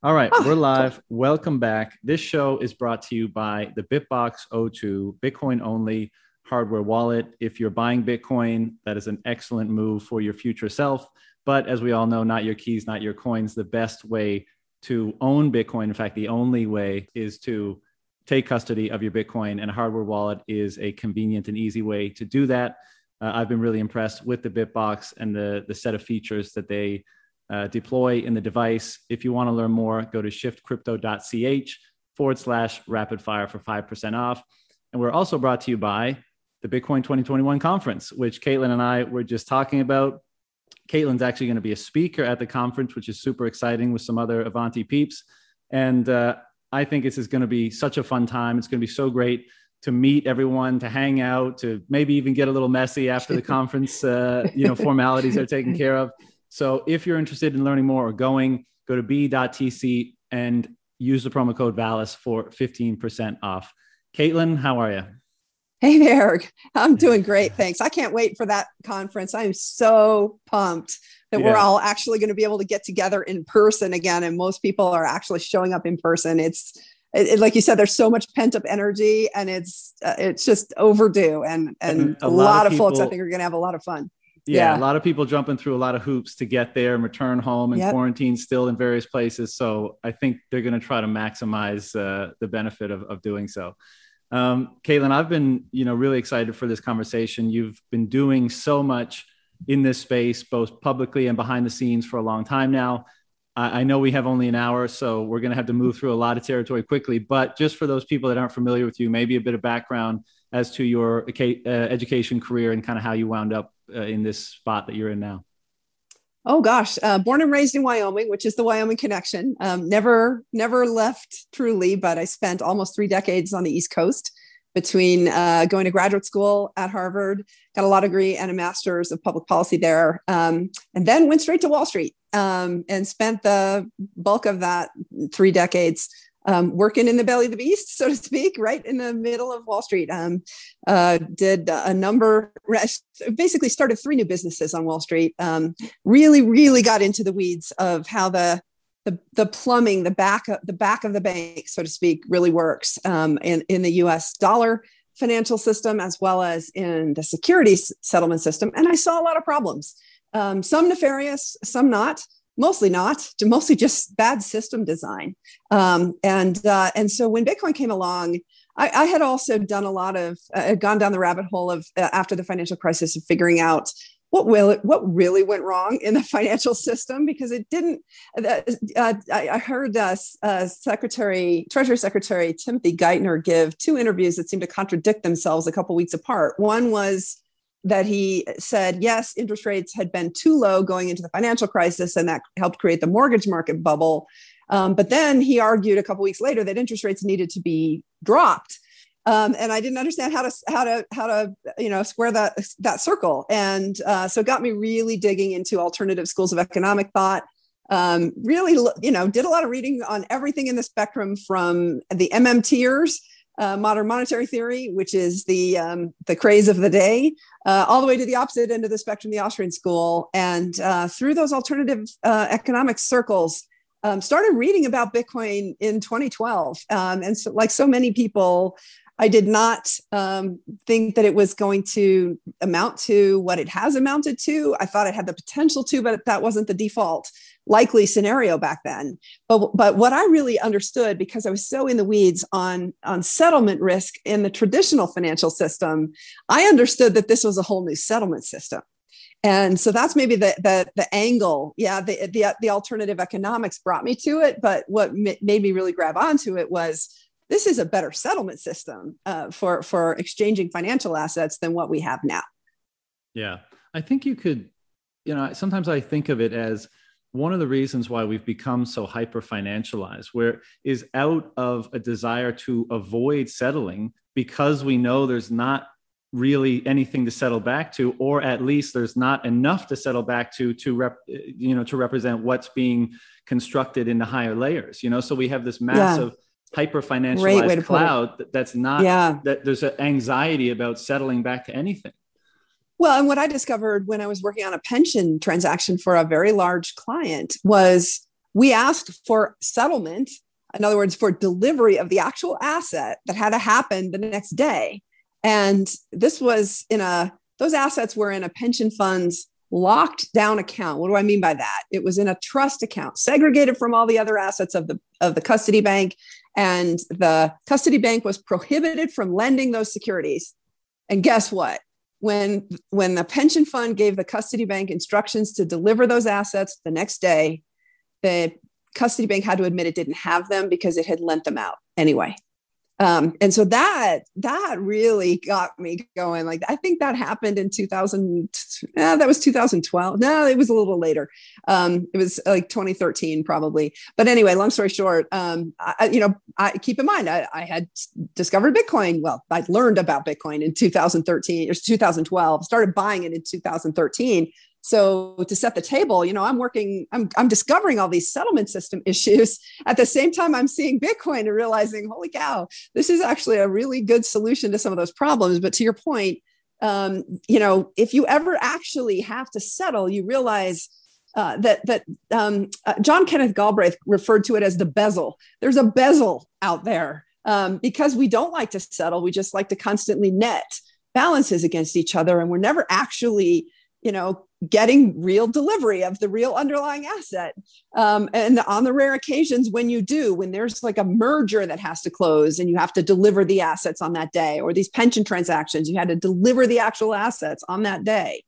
All right, we're live. Welcome back. This show is brought to you by the Bitbox O2 Bitcoin only hardware wallet. If you're buying Bitcoin, that is an excellent move for your future self. But as we all know, not your keys, not your coins. The best way to own Bitcoin, in fact, the only way is to take custody of your Bitcoin, and a hardware wallet is a convenient and easy way to do that. Uh, I've been really impressed with the Bitbox and the, the set of features that they uh, deploy in the device. If you want to learn more, go to shiftcrypto.ch forward slash rapid fire for 5% off. And we're also brought to you by the Bitcoin 2021 conference, which Caitlin and I were just talking about. Caitlin's actually going to be a speaker at the conference, which is super exciting with some other Avanti peeps. And uh, I think this is going to be such a fun time. It's going to be so great to meet everyone, to hang out, to maybe even get a little messy after the conference, uh, you know, formalities are taken care of. So if you're interested in learning more or going, go to b.tc and use the promo code VALLIS for 15% off. Caitlin, how are you? Hey there. I'm doing great. Thanks. I can't wait for that conference. I'm so pumped that yeah. we're all actually going to be able to get together in person again. And most people are actually showing up in person. It's it, it, like you said, there's so much pent up energy and it's, uh, it's just overdue. And, and a, a lot, lot, of people, folks, I think are going to have a lot of fun yeah, yeah, a lot of people jumping through a lot of hoops to get there and return home and yep. quarantine still in various places. So I think they're going to try to maximize uh, the benefit of, of doing so. Um, Caitlin, I've been, you know, really excited for this conversation. You've been doing so much in this space, both publicly and behind the scenes for a long time now. I, I know we have only an hour, so we're going to have to move through a lot of territory quickly. But just for those people that aren't familiar with you, maybe a bit of background as to your uh, education career and kind of how you wound up uh, in this spot that you're in now? Oh gosh, uh, born and raised in Wyoming, which is the Wyoming connection. Um, never, never left truly, but I spent almost three decades on the East Coast between uh, going to graduate school at Harvard, got a law degree and a master's of public policy there, um, and then went straight to Wall Street um, and spent the bulk of that three decades um, working in the belly of the beast, so to speak, right in the middle of Wall Street. Um, uh, did a number, basically started three new businesses on Wall Street. Um, really, really got into the weeds of how the the, the plumbing, the back of the back of the bank, so to speak, really works um, in, in the U.S. dollar financial system as well as in the securities settlement system. And I saw a lot of problems, um, some nefarious, some not mostly not, mostly just bad system design. Um, and uh, and so when Bitcoin came along, I, I had also done a lot of uh, gone down the rabbit hole of uh, after the financial crisis of figuring out what will what really went wrong in the financial system because it didn't. Uh, uh I heard uh, uh, Secretary Treasury Secretary Timothy Geithner give two interviews that seemed to contradict themselves a couple weeks apart. One was that he said, yes, interest rates had been too low going into the financial crisis, and that helped create the mortgage market bubble. Um, but then he argued a couple weeks later that interest rates needed to be dropped. Um, and I didn't understand how to how to how to you know square that that circle. And uh, so it got me really digging into alternative schools of economic thought. Um, really, you know, did a lot of reading on everything in the spectrum from the MMTers uh, modern monetary theory, which is the um, the craze of the day, uh, all the way to the opposite end of the spectrum, the Austrian school, and uh, through those alternative uh, economic circles, um, started reading about Bitcoin in 2012. Um, and so, like so many people, I did not um, think that it was going to amount to what it has amounted to. I thought it had the potential to, but that wasn't the default likely scenario back then. But, but what I really understood, because I was so in the weeds on, on settlement risk in the traditional financial system, I understood that this was a whole new settlement system. And so that's maybe the, the, the angle. Yeah, the, the, the alternative economics brought me to it. But what made me really grab onto it was this is a better settlement system uh, for, for exchanging financial assets than what we have now. Yeah, I think you could, you know, sometimes I think of it as one of the reasons why we've become so hyper financialized where is out of a desire to avoid settling because we know there's not really anything to settle back to or at least there's not enough to settle back to to rep, you know to represent what's being constructed in the higher layers you know so we have this massive yeah. hyper financialized cloud that's not yeah. that there's an anxiety about settling back to anything well, and what I discovered when I was working on a pension transaction for a very large client was we asked for settlement, in other words, for delivery of the actual asset that had to happen the next day. And this was in a, those assets were in a pension fund's locked down account. What do I mean by that? It was in a trust account, segregated from all the other assets of the of the custody bank, and the custody bank was prohibited from lending those securities. And guess what? When when the pension fund gave the custody bank instructions to deliver those assets the next day, the custody bank had to admit it didn't have them because it had lent them out anyway um, and so that that really got me going. Like i think that happened in 2000 eh, that was 2012 no it was a little later. Um, it was like 2013 probably. But anyway long story short um, I, you know i keep in mind I, I, had discovered bitcoin. Well i learned about bitcoin in 2013 or 2012 started buying it in 2013 so to set the table, you know, I'm working, I'm, I'm discovering all these settlement system issues at the same time I'm seeing Bitcoin and realizing, holy cow, this is actually a really good solution to some of those problems. But to your point, um, you know, if you ever actually have to settle, you realize uh, that that um, uh, John Kenneth Galbraith referred to it as the bezzle. There's a bezzle out there um, because we don't like to settle. We just like to constantly net balances against each other, and we're never actually, you know, getting real delivery of the real underlying asset. Um, and on the rare occasions when you do, when there's like a merger that has to close and you have to deliver the assets on that day, or these pension transactions, you had to deliver the actual assets on that day.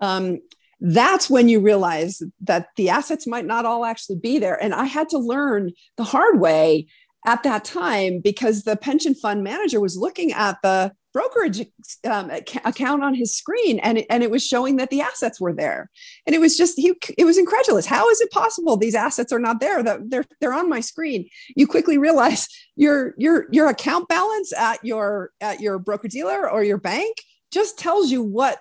Um, that's when you realize that the assets might not all actually be there. And I had to learn the hard way at that time because the pension fund manager was looking at the brokerage um, account on his screen and it, and it was showing that the assets were there. And it was just he it was incredulous. How is it possible these assets are not there? That they're they're on my screen. You quickly realize your your your account balance at your at your broker dealer or your bank just tells you what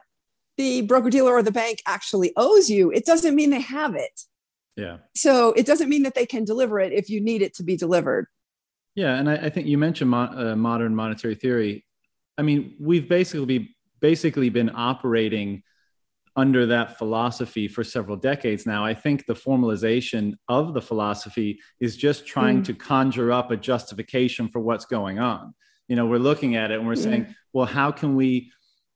the broker dealer or the bank actually owes you. It doesn't mean they have it. Yeah. So it doesn't mean that they can deliver it if you need it to be delivered. Yeah, and I, I think you mentioned mo- uh, modern monetary theory. I mean, we've basically basically been operating under that philosophy for several decades now. I think the formalization of the philosophy is just trying mm. to conjure up a justification for what's going on. You know, we're looking at it and we're saying, well, how can we,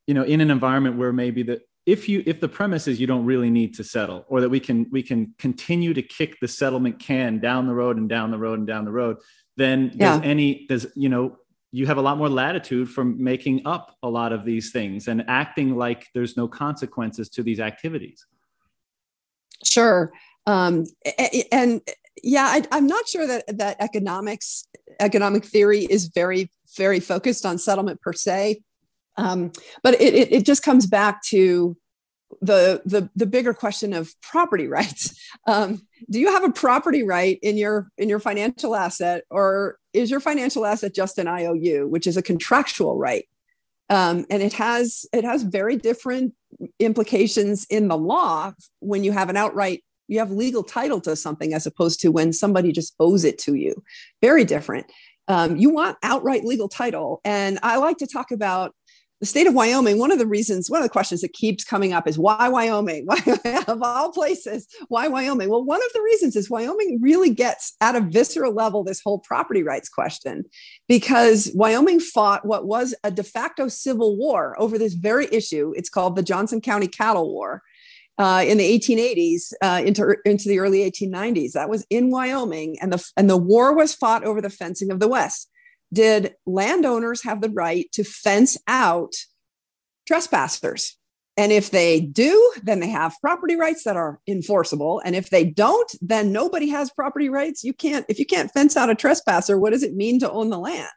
you know, in an environment where maybe the if you if the premise is you don't really need to settle or that we can we can continue to kick the settlement can down the road and down the road and down the road then there's yeah. any there's you know you have a lot more latitude from making up a lot of these things and acting like there's no consequences to these activities. Sure. Um, and yeah I, am not sure that that economics economic theory is very very focused on settlement per se. Um, but it, it, it just comes back to the the the bigger question of property rights. Um, do you have a property right in your in your financial asset, or is your financial asset just an IOU, which is a contractual right? Um, and it has it has very different implications in the law when you have an outright you have legal title to something as opposed to when somebody just owes it to you. Very different. Um, you want outright legal title, and I like to talk about the state of Wyoming, one of the reasons, one of the questions that keeps coming up is why Wyoming? Why, of all places, why Wyoming? Well, one of the reasons is Wyoming really gets at a visceral level this whole property rights question because Wyoming fought what was a de facto civil war over this very issue. It's called the Johnson County Cattle War. Uh, in the 1880s uh, into, into the early 1890s. That was in Wyoming, and the, and the war was fought over the fencing of the West did landowners have the right to fence out trespassers? And if they do, then they have property rights that are enforceable. And if they don't, then nobody has property rights. You can't, if you can't fence out a trespasser, what does it mean to own the land?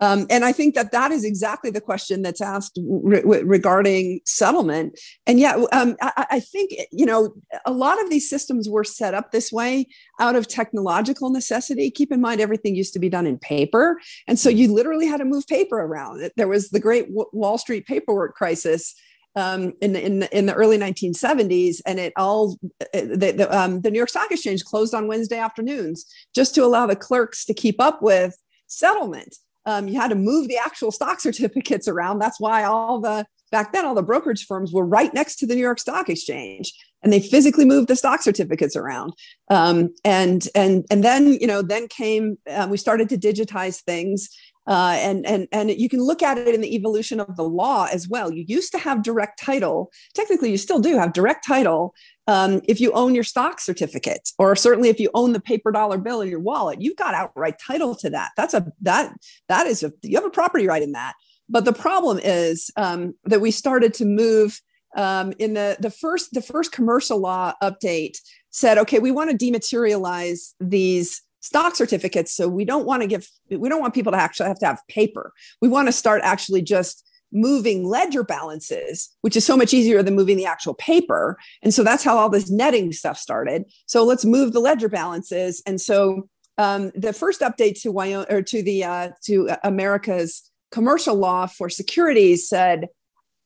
Um, and I think that that is exactly the question that's asked re- regarding settlement. And yeah, um, I, I, think you know a lot of these systems were set up this way out of technological necessity. Keep in mind, everything used to be done in paper, and so you literally had to move paper around. There was the Great Wall Street paperwork crisis. Um, in, the, in, the, in the early 1970s, and it all uh, the, the, um, the New York Stock Exchange closed on Wednesday afternoons just to allow the clerks to keep up with settlement um, you had to move the actual stock certificates around. That's why all the back then all the brokerage firms were right next to the New York Stock Exchange. and they physically moved the stock certificates around. Um, and and and then you know then came uh, we started to digitize things. Uh, and and and you can look at it in the evolution of the law as well. You used to have direct title. Technically, you still do have direct title um, if you own your stock certificate, or certainly if you own the paper dollar bill in your wallet. You've got outright title to that. That's a that that is a you have a property right in that. But the problem is um, that we started to move um, in the the first the first commercial law update said, okay, we want to dematerialize these stock certificates, so we don't want to give we don't want people to actually have to have paper. We want to start actually just moving ledger balances, which is so much easier than moving the actual paper. And so that's how all this netting stuff started. So let's move the ledger balances. And so um, the first update to Wyoming or to the uh, to America's commercial law for securities said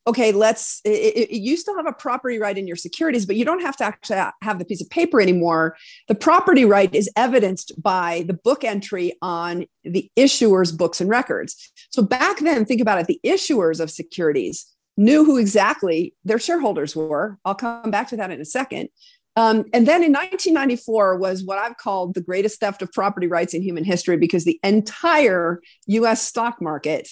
okay, let's, it, it, you still have a property right in your securities, but you don't have to actually have the piece of paper anymore. The property right is evidenced by the book entry on the issuer's books and records. So back then, think about it the issuers of securities knew who exactly their shareholders were. I'll come back to that in a second. Um, and then in 1994 was what I've called the greatest theft of property rights in human history because the entire US stock market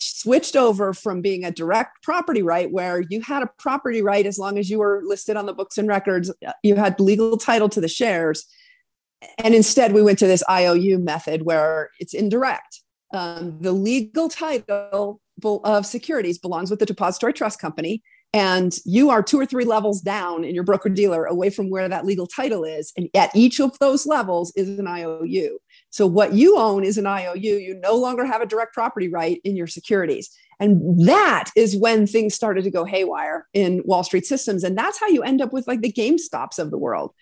switched over from being a direct property right where you had a property right as long as you were listed on the books and records you had legal title to the shares. And instead we went to this iou method where it's indirect. Um, the legal title of securities belongs with the depository trust company and you are two or three levels down in your broker dealer away from where that legal title is. And at each of those levels is an iou so what you own is an IOU. You no longer have a direct property right in your securities. And that is when things started to go haywire in Wall Street systems. And that's how you end up with like the GameStops of the world.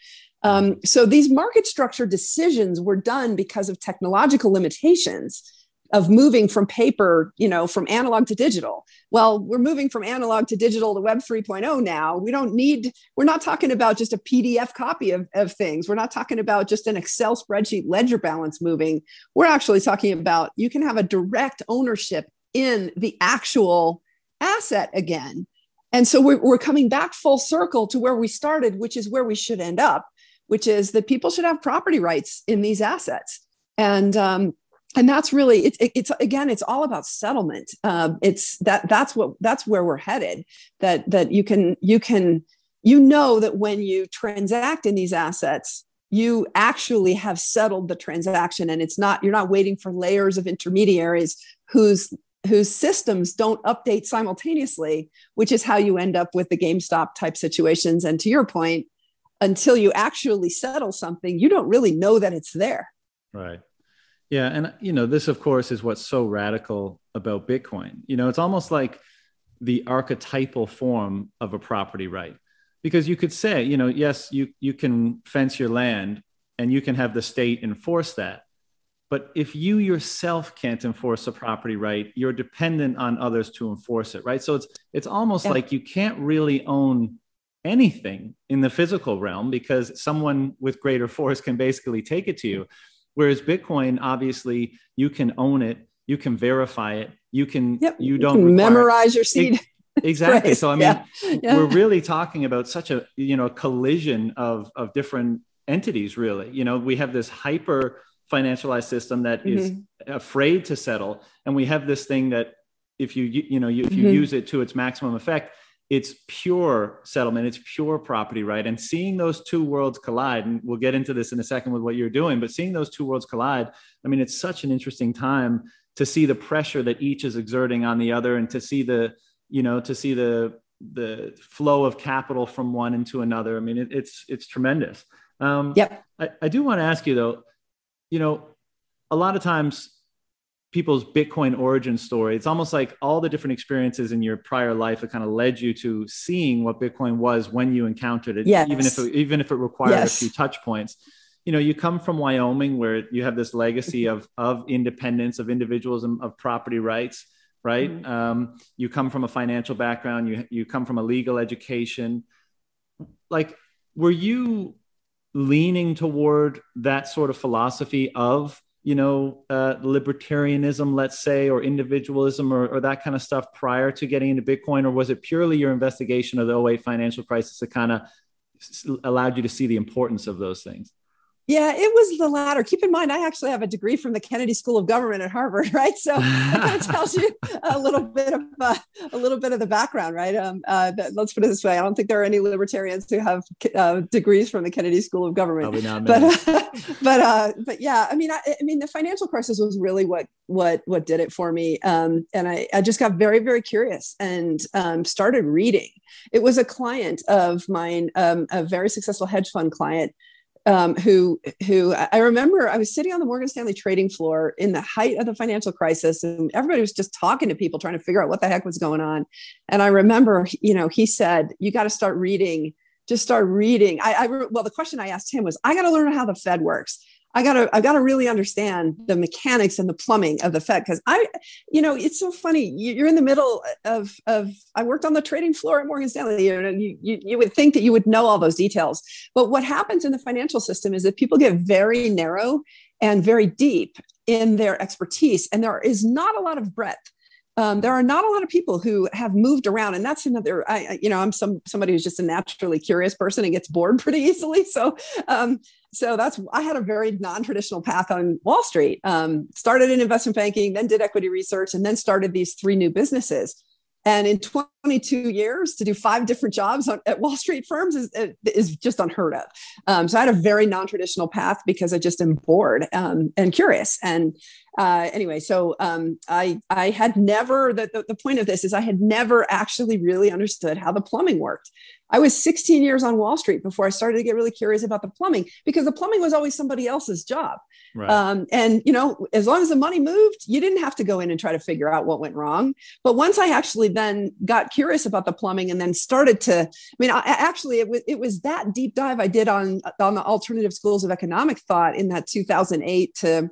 Um, so these market structure decisions were done because of technological limitations of moving from paper, you know, from analog to digital. Well, we're moving from analog to digital to Web 3.0 now. We don't need, we're not talking about just a PDF copy of, of things. We're not talking about just an Excel spreadsheet ledger balance moving. We're actually talking about you can have a direct ownership in the actual asset again. And so we're, we're coming back full circle to where we started, which is where we should end up, which is that people should have property rights in these assets. And um, and that's really it's it's again it's all about settlement. Uh, it's that that's what that's where we're headed that that you can you can you know that when you transact in these assets you actually have settled the transaction and it's not you're not waiting for layers of intermediaries whose whose systems don't update simultaneously which is how you end up with the gamestop type situations. And to your point until you actually settle something you don't really know that it's there. Right yeah, and you know, this of course is what's so radical about Bitcoin. You know, it's almost like the archetypal form of a property right. Because you could say, you know, yes, you you can fence your land and you can have the state enforce that. But if you yourself can't enforce a property right, you're dependent on others to enforce it, right? So it's it's almost yeah. like you can't really own anything in the physical realm because someone with greater force can basically take it to you. Whereas Bitcoin, obviously, you can own it, you can verify it, you can yep. you don't you memorize your seed. exactly. so I mean, yeah. Yeah. we're really talking about such a you know collision of of different entities. Really, you know, we have this hyper financialized system that mm-hmm. is afraid to settle, and we have this thing that if you you know you, if you mm-hmm. use it to its maximum effect it's pure settlement it's pure property right? And seeing those two worlds collide and we'll get into this in a second with what you're doing but seeing those two worlds collide i mean it's such an interesting time to see the pressure that each is exerting on the other and to see the you know to see the the flow of capital from one into another. I mean it, it's it's tremendous. Um yep. I, I do want to ask you though you know a lot of times people's Bitcoin origin story. It's almost like all the different experiences in your prior life that kind of led you to seeing what Bitcoin was when you encountered it, yes. even if it, even if it required yes. a few touch points. You know, you come from Wyoming where you have this legacy of of independence, of individualism, of property rights, right? Mm-hmm. Um, you come from a financial background. You you come from a legal education. Like, were you leaning toward that sort of philosophy of you know, uh, libertarianism, let's say, or individualism or, or, that kind of stuff prior to getting into Bitcoin? Or was it purely your investigation of the 08 financial crisis that kind of allowed you to see the importance of those things? Yeah, it was the latter. Keep in mind, I actually have a degree from the Kennedy School of Government at Harvard, right? So that kind of tells you a little bit of uh, a little bit of the background, right? Um, uh, let's put it this way: I don't think there are any libertarians who have uh, degrees from the Kennedy School of Government. but uh, but uh, but yeah, I mean, I, I, mean, the financial crisis was really what what what did it for me, um, and I, I just got very very curious and um, started reading. It was a client of mine, um, a very successful hedge fund client um, who who I remember I was sitting on the Morgan Stanley trading floor in the height of the financial crisis, and everybody was just talking to people, trying to figure out what the heck was going on. And I remember, you know, he said, "You got to start reading. Just start reading." I, I well, the question I asked him was, "I got to learn how the Fed works." I gotta, I gotta really understand the mechanics and the plumbing of the Fed because I, you know, it's so funny. You're in the middle of, of. I worked on the trading floor at Morgan Stanley. You know, you, you, you would think that you would know all those details, but what happens in the financial system is that people get very narrow and very deep in their expertise, and there is not a lot of breadth. Um, there are not a lot of people who have moved around and that's another I, you know i'm some somebody who's just a naturally curious person and gets bored pretty easily so um, so that's i had a very non-traditional path on wall street. Um, started in investment banking then did equity research and then started these three new businesses. And in 22 years to do five different jobs on, at wall street firms is, is just unheard of. Um, so i had a very non-traditional path because i just am bored um, and curious. And uh, anyway, so um, I I had never the, the, the point of this is I had never actually really understood how the plumbing worked. I was 16 years on Wall Street before I started to get really curious about the plumbing because the plumbing was always somebody else's job. Right. Um, and you know, as long as the money moved, you didn't have to go in and try to figure out what went wrong. But once I actually then got curious about the plumbing and then started to, I mean, I, actually, it was it was that deep dive I did on on the alternative schools of economic thought in that 2008 to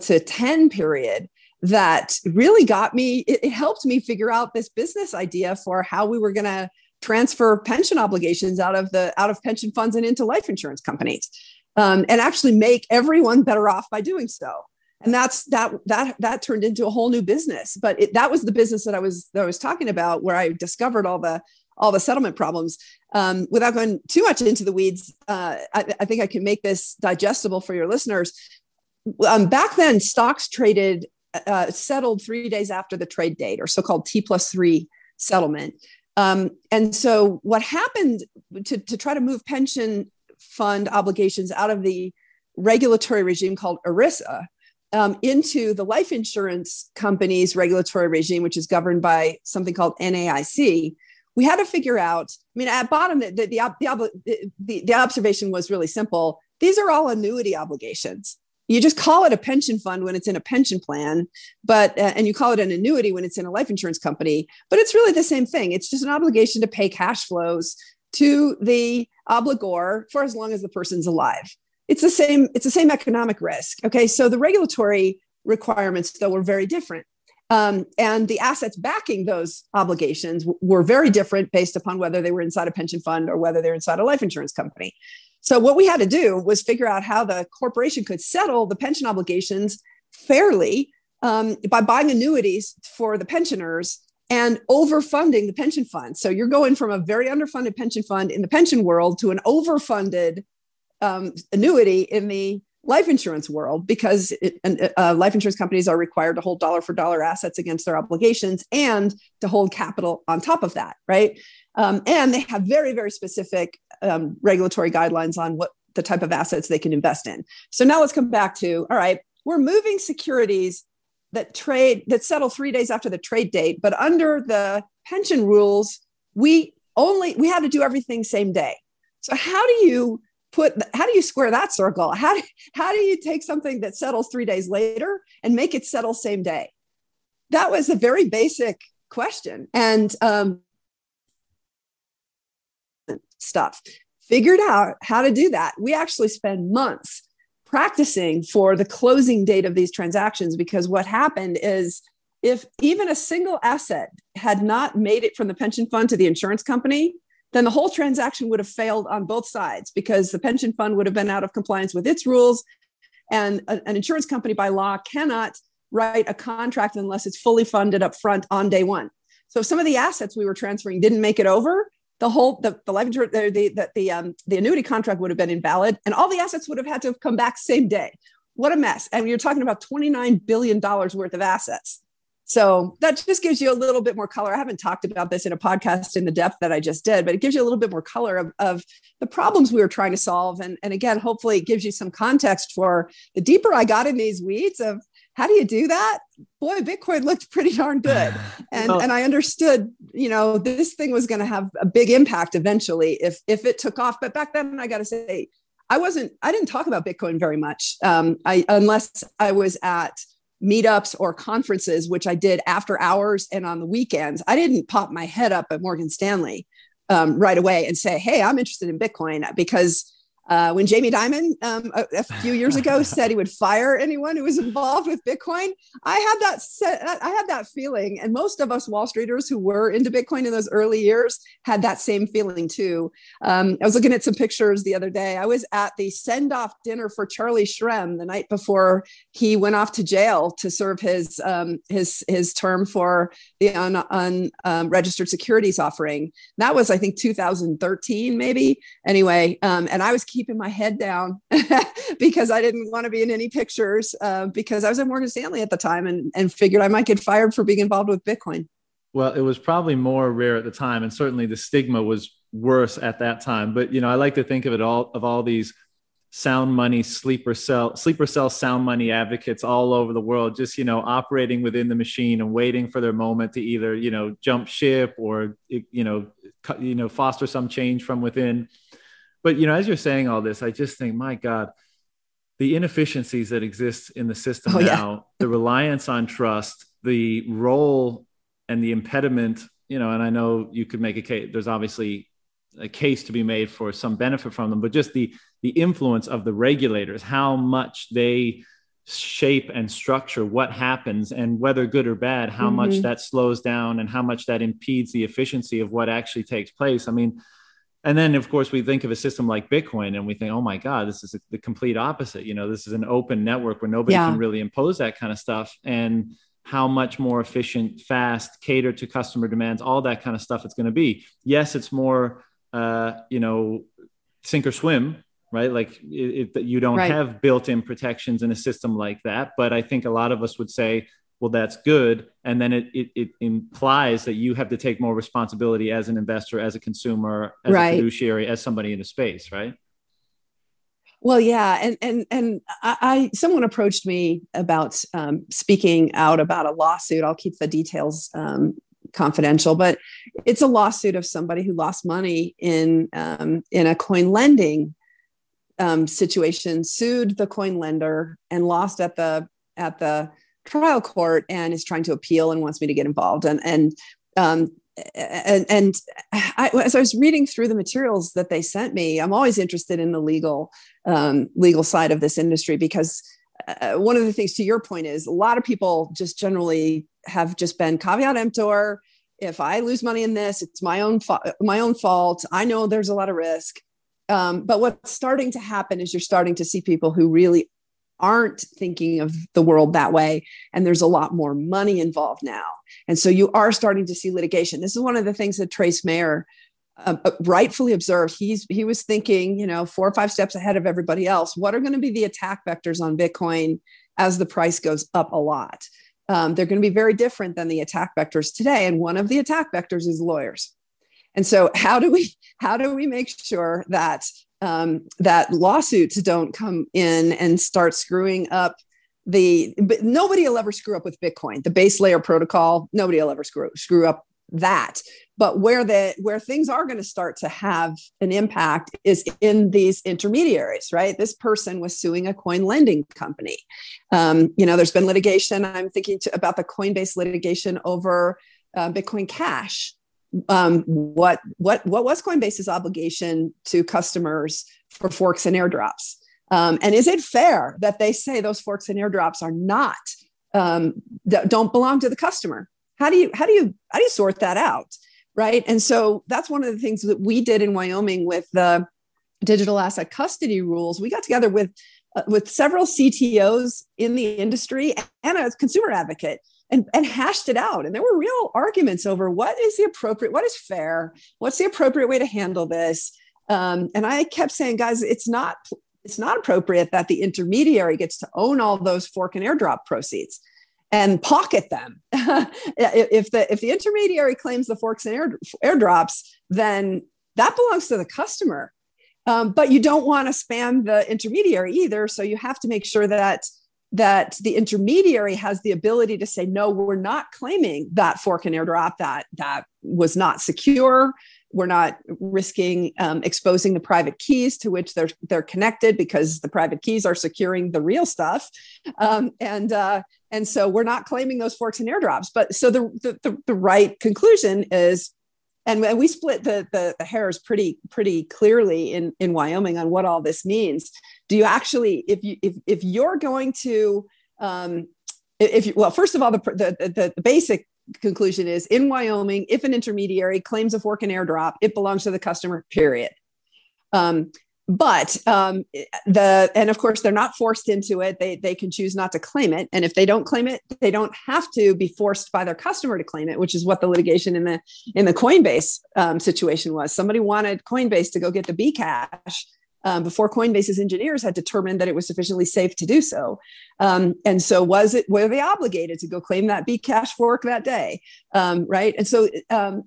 to 10 period that really got me it, it helped me figure out this business idea for how we were going to transfer pension obligations out of the out of pension funds and into life insurance companies um, and actually make everyone better off by doing so. And that's that that that turned into a whole new business. But it, that was the business that i was that i was talking about where i discovered all the all the settlement problems. Um, without going too much into the weeds uh, I, I think i can make this digestible for your listeners. Um, back then, stocks traded uh, settled three days after the trade date, or so-called T plus three settlement. Um, and so, what happened to, to try to move pension fund obligations out of the regulatory regime called ERISA um, into the life insurance company's regulatory regime, which is governed by something called NAIC, we had to figure out. I mean, at bottom, the the, the, the, the observation was really simple. These are all annuity obligations you just call it a pension fund when it's in a pension plan but uh, and you call it an annuity when it's in a life insurance company but it's really the same thing. It's just an obligation to pay cash flows to the obligor for as long as the person's alive. It's the same it's the same economic risk okay? So the regulatory requirements though were very different. Um, and the assets backing those obligations w- were very different based upon whether they were inside a pension fund or whether they're inside a life insurance company so what we had to do was figure out how the corporation could settle the pension obligations fairly um, by buying annuities for the pensioners and overfunding the pension fund. So you're going from a very underfunded pension fund in the pension world to an overfunded um, annuity in the life insurance world because it, uh, life insurance companies are required to hold dollar for dollar assets against their obligations and to hold capital on top of that, right? Um, and they have very, very specific um, regulatory guidelines on what the type of assets they can invest in. So now let's come back to all right, we're moving securities that trade that settle three days after the trade date, but under the pension rules, we only we had to do everything same day. So how do you put how do you square that circle? How do, how do you take something that settles three days later and make it settle same day? That was a very basic question, and um, stuff. Figured out how to do that. We actually spend months practicing for the closing date of these transactions because what happened is if even a single asset had not made it from the pension fund to the insurance company, then the whole transaction would have failed on both sides because the pension fund would have been out of compliance with its rules And an insurance company by law cannot write a contract unless it's fully funded up front on day one. So if some of the assets we were transferring didn't make it over, the whole the, the life insurance the the the, um, the annuity contract would have been invalid, and all the assets would have had to have come back same day. What a mess! And you're talking about 29 billion dollars worth of assets. So that just gives you a little bit more color. I haven't talked about this in a podcast in the depth that I just did, but it gives you a little bit more color of, of the problems we were trying to solve. And, and again, hopefully it gives you some context for the deeper I got in these weeds of how do you do that? Boy, Bitcoin looked pretty darn good. And, well, and I understood, you know, this thing was going to have a big impact eventually if, if it took off. But back then, I got to say, I wasn't, I didn't talk about Bitcoin very much um, I, unless I was at meetups or conferences, which I did after hours and on the weekends, I didn't pop my head up at Morgan Stanley um, right away and say, Hey, I'm interested in Bitcoin because uh, when Jamie Dimon um, a, a, few years ago said he would fire anyone who was involved with Bitcoin, I had that set, I had that feeling, and most of us Wall Streeters who were into Bitcoin in those early years had that same feeling too. Um, I was looking at some pictures the other day. I was at the send-off dinner for Charlie Shrem the night before he went off to jail to serve his um, his his term for the unregistered un, um, securities offering. That was, I think, 2013 maybe. Anyway, um, and I was keeping my head down because I didn't want to be in any pictures uh, because I was at Morgan Stanley at the time and, and figured I might get fired for being involved with Bitcoin. Well, it was probably more rare at the time, and certainly the stigma was worse at that time. But you know, I like to think of it all of all these sound money sleeper cell sleeper cell sound money advocates all over the world just you know operating within the machine and waiting for their moment to either you know jump ship or you know you know foster some change from within but you know, as you're saying all this, I just think, my God, the inefficiencies that exist in the system oh, now, yeah. the reliance on trust, the role and the impediment, you know, and I know you could make a case, there's obviously a case to be made for some benefit from them, but just the the influence of the regulators, how much they shape and structure what happens and whether good or bad, how mm-hmm. much that slows down and how much that impedes the efficiency of what actually takes place. I mean, and then of course we think of a system like bitcoin and we think oh my god this is the complete opposite. You know this is an open network where nobody yeah. can really impose that kind of stuff. And how much more efficient fast cater to customer demands all that kind of stuff it's going to be. Yes it's more uh, you know sink or swim right? Like it, it, you don't right. have built-in protections in a system like that. But i think a lot of us would say well that's good. And then it, it, it implies that you have to take more responsibility as an investor as a consumer as right. a fiduciary as somebody in the space right? Well yeah. And and and i, I someone approached me about um, speaking out about a lawsuit. I'll keep the details um, confidential but it's a lawsuit of somebody who lost money in um, in a coin lending um, situation sued the coin lender and lost at the at the trial court and is trying to appeal and wants me to get involved. And and um, and, and I, as I was reading through the materials that they sent me, I'm always interested in the legal um, legal side of this industry because uh, one of the things to your point is a lot of people just generally have just been caveat emptor. If I lose money in this, it's my own fa- my own fault. I know there's a lot of risk. Um, but what's starting to happen is you're starting to see people who really aren't thinking of the world that way and there's a lot more money involved now. And so you are starting to see litigation. This is one of the things that trace mayer uh, uh, rightfully observed. He's he was thinking you know four or five steps ahead of everybody else. What are going to be the attack vectors on bitcoin as the price goes up a lot? Um, they're going to be very different than the attack vectors today and one of the attack vectors is lawyers. And so how do we how do we make sure that um, that lawsuits don't come in and start screwing up the but nobody will ever screw up with bitcoin the base layer protocol. Nobody will ever screw, screw up that. But where the where things are going to start to have an impact is in these intermediaries right? This person was suing a coin lending company. Um, you know there's been litigation i'm thinking to, about the coinbase litigation over uh, bitcoin cash um, what what what was Coinbase's obligation to customers for forks and airdrops? Um, and is it fair that they say those forks and airdrops are not um, don't belong to the customer? How do you how do you how do you sort that out? Right. And so that's one of the things that we did in Wyoming with the digital asset custody rules. We got together with uh, with several CTOs in the industry and a consumer advocate and, and hashed it out. And there were real arguments over what is the appropriate, what is fair, what's the appropriate way to handle this. Um, and I kept saying, guys, it's not it's not appropriate that the intermediary gets to own all those fork and airdrop proceeds and pocket them. if the if the intermediary claims the forks and air, airdrops, then that belongs to the customer. Um, but you don't want to spam the intermediary either. So you have to make sure that that the intermediary has the ability to say no we're not claiming that fork and airdrop that that was not secure. We're not risking um, exposing the private keys to which they're they're connected because the private keys are securing the real stuff. Um, and uh, and so we're not claiming those forks and airdrops but so the the, the, the right conclusion is and we split the, the, the hairs pretty pretty clearly in in Wyoming on what all this means. Do you actually, if you if if you're going to, um, if you well, first of all, the the, the basic conclusion is in Wyoming, if an intermediary claims a fork and airdrop, it belongs to the customer. Period. Um, but um, the and of course they're not forced into it they they can choose not to claim it and if they don't claim it they don't have to be forced by their customer to claim it which is what the litigation in the in the coinbase um, situation was somebody wanted coinbase to go get the bcash um, before coinbase's engineers had determined that it was sufficiently safe to do so um, and so was it were they obligated to go claim that bcash fork that day um, right and so um,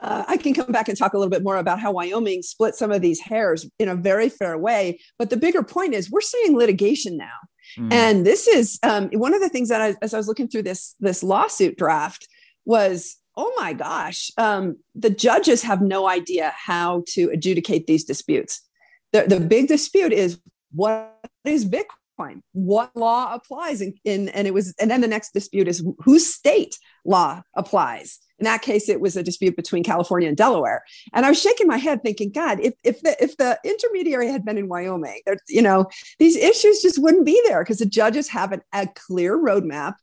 uh, I can come back and talk a little bit more about how Wyoming split some of these hairs in a very fair way. But the bigger point is we're seeing litigation now. Mm. And this is um, one of the things that I, as I was looking through this, this lawsuit draft was, oh my gosh, um, the judges have no idea how to adjudicate these disputes. The, the big dispute is what is Bitcoin? What law applies? In, in, and it was, and then the next dispute is whose state law applies in that case, it was a dispute between California and Delaware. And I was shaking my head thinking, God, if, if, the, if the intermediary had been in Wyoming, you know, these issues just wouldn't be there because the judges have an, a clear roadmap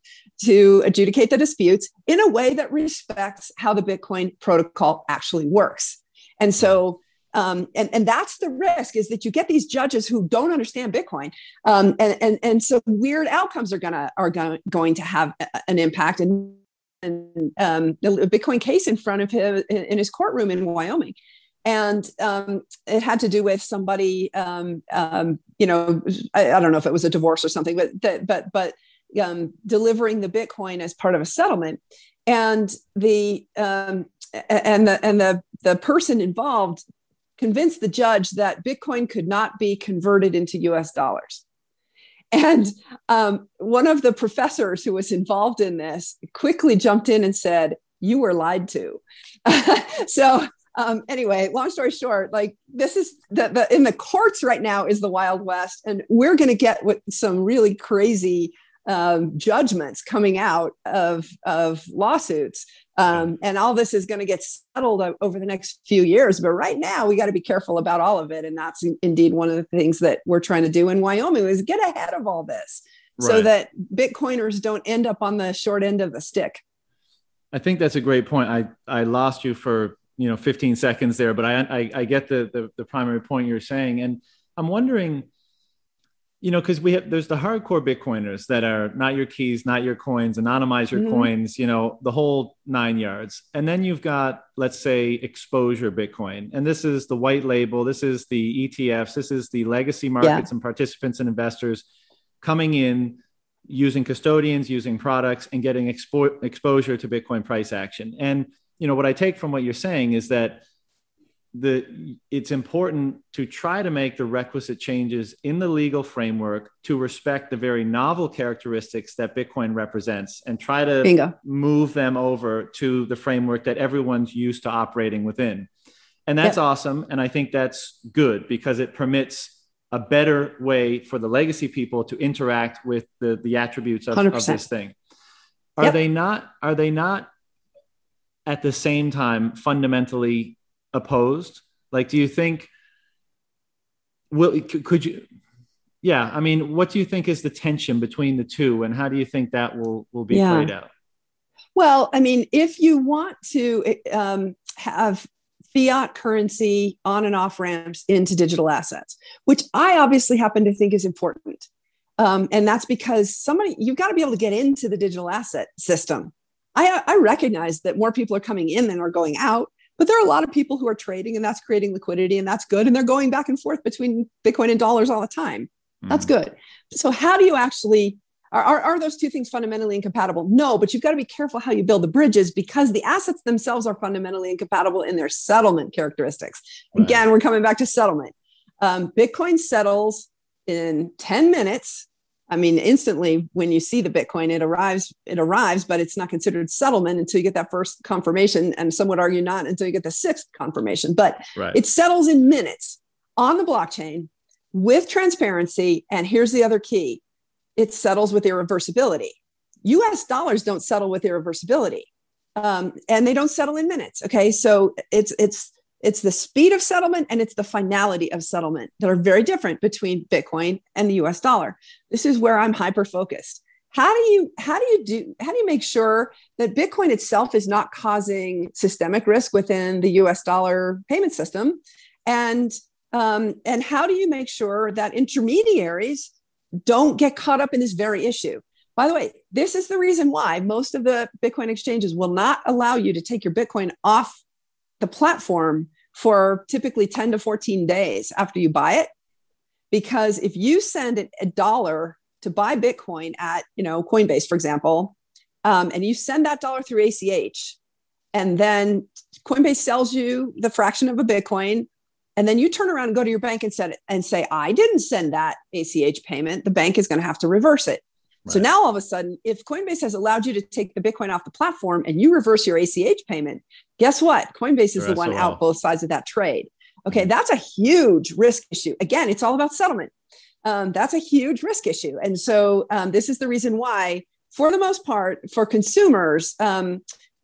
to adjudicate the disputes in a way that respects how the Bitcoin protocol actually works. And so um, and, and that's the risk is that you get these judges who don't understand Bitcoin. Um, and, and, and so weird outcomes are gonna are gonna, going to have an impact. And and um, a Bitcoin case in front of him in his courtroom in Wyoming. And um, it had to do with somebody, um, um you know, I, I, don't know if it was a divorce or something, but but but um, delivering the Bitcoin as part of a settlement, and the um, and the and the the person involved convinced the judge that Bitcoin could not be converted into U.S. dollars. And um, one of the professors who was involved in this quickly jumped in and said, You were lied to. so, um, anyway, long story short, like this is the, the in the courts right now is the Wild West, and we're going to get with some really crazy um, judgments coming out of of lawsuits um, and all this is going to get settled over the next few years. But right now, we got to be careful about all of it. And that's indeed one of the things that we're trying to do in Wyoming is get ahead of all this right. so that Bitcoiners don't end up on the short end of the stick. I think that's a great point. I, I lost you for you know 15 seconds there, but I, I, I get the, the the primary point you're saying, and I'm wondering you know, because we have there's the hardcore Bitcoiners that are not your keys, not your coins, anonymize your mm-hmm. coins, you know, the whole nine yards. And then you've got, let's say, exposure Bitcoin. And this is the white label, this is the ETFs, this is the legacy markets yeah. and participants and investors coming in using custodians, using products, and getting expo- exposure to Bitcoin price action. And you know, what I take from what you're saying is that the it's important to try to make the requisite changes in the legal framework to respect the very novel characteristics that bitcoin represents and try to Bingo. move them over to the framework that everyone's used to operating within and that's yep. awesome and i think that's good because it permits a better way for the legacy people to interact with the the attributes of, of this thing are yep. they not are they not at the same time fundamentally opposed? Like, do you think will could you? Yeah, I mean, what do you think is the tension between the two, and how do you think that will will be yeah. played out? Well, I mean, if you want to um, have fiat currency on and off ramps into digital assets, which I obviously happen to think is important. Um, and that's because somebody, you've got to be able to get into the digital asset system. I, I recognize that more people are coming in than are going out, but there are a lot of people who are trading and that's creating liquidity and that's good. And they're going back and forth between Bitcoin and dollars all the time. That's mm. good. So, how do you actually are, are, are, those two things fundamentally incompatible? No, but you've got to be careful how you build the bridges because the assets themselves are fundamentally incompatible in their settlement characteristics. Right. Again, we're coming back to settlement. Um, Bitcoin settles in 10 minutes. I mean, instantly when you see the Bitcoin, it arrives, it arrives, but it's not considered settlement until you get that first confirmation. And some would argue not until you get the sixth confirmation, but right. it settles in minutes on the blockchain with transparency. And here's the other key it settles with irreversibility. US dollars don't settle with irreversibility. Um, and they don't settle in minutes. Okay. So it's it's it's the speed of settlement and it's the finality of settlement that are very different between Bitcoin and the US dollar. This is where I'm hyper focused. How do you how do you do how do you make sure that Bitcoin itself is not causing systemic risk within the US dollar payment system? And um, and how do you make sure that intermediaries don't get caught up in this very issue. By the way, this is the reason why most of the Bitcoin exchanges will not allow you to take your Bitcoin off the platform for typically 10 to 14 days after you buy it. Because if you send a dollar to buy Bitcoin at, you know, Coinbase, for example, um, and you send that dollar through ACH, and then Coinbase sells you the fraction of a Bitcoin and then you turn around and go to your bank and said and say i didn't send that ach payment the bank is going to have to reverse it right. so now all of a sudden if coinbase has allowed you to take the bitcoin off the platform and you reverse your ach payment guess what? Coinbase is the one out both sides of that trade. Okay mm-hmm. that's a huge risk issue. Again it's all about settlement. Um, that's a huge risk issue. And so um, this is the reason why for the most part for consumers um,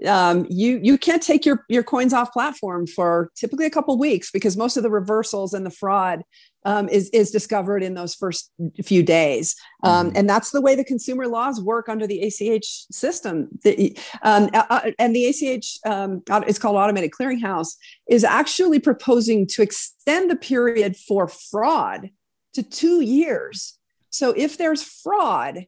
um, you you can't take your your coins off platform for typically a couple weeks because most of the reversals and the fraud um, is is discovered in those first few days, um, mm-hmm. and that's the way the consumer laws work under the ACH system. The, um, uh, and the ACH um, it's called Automated Clearinghouse is actually proposing to extend the period for fraud to two years. So if there's fraud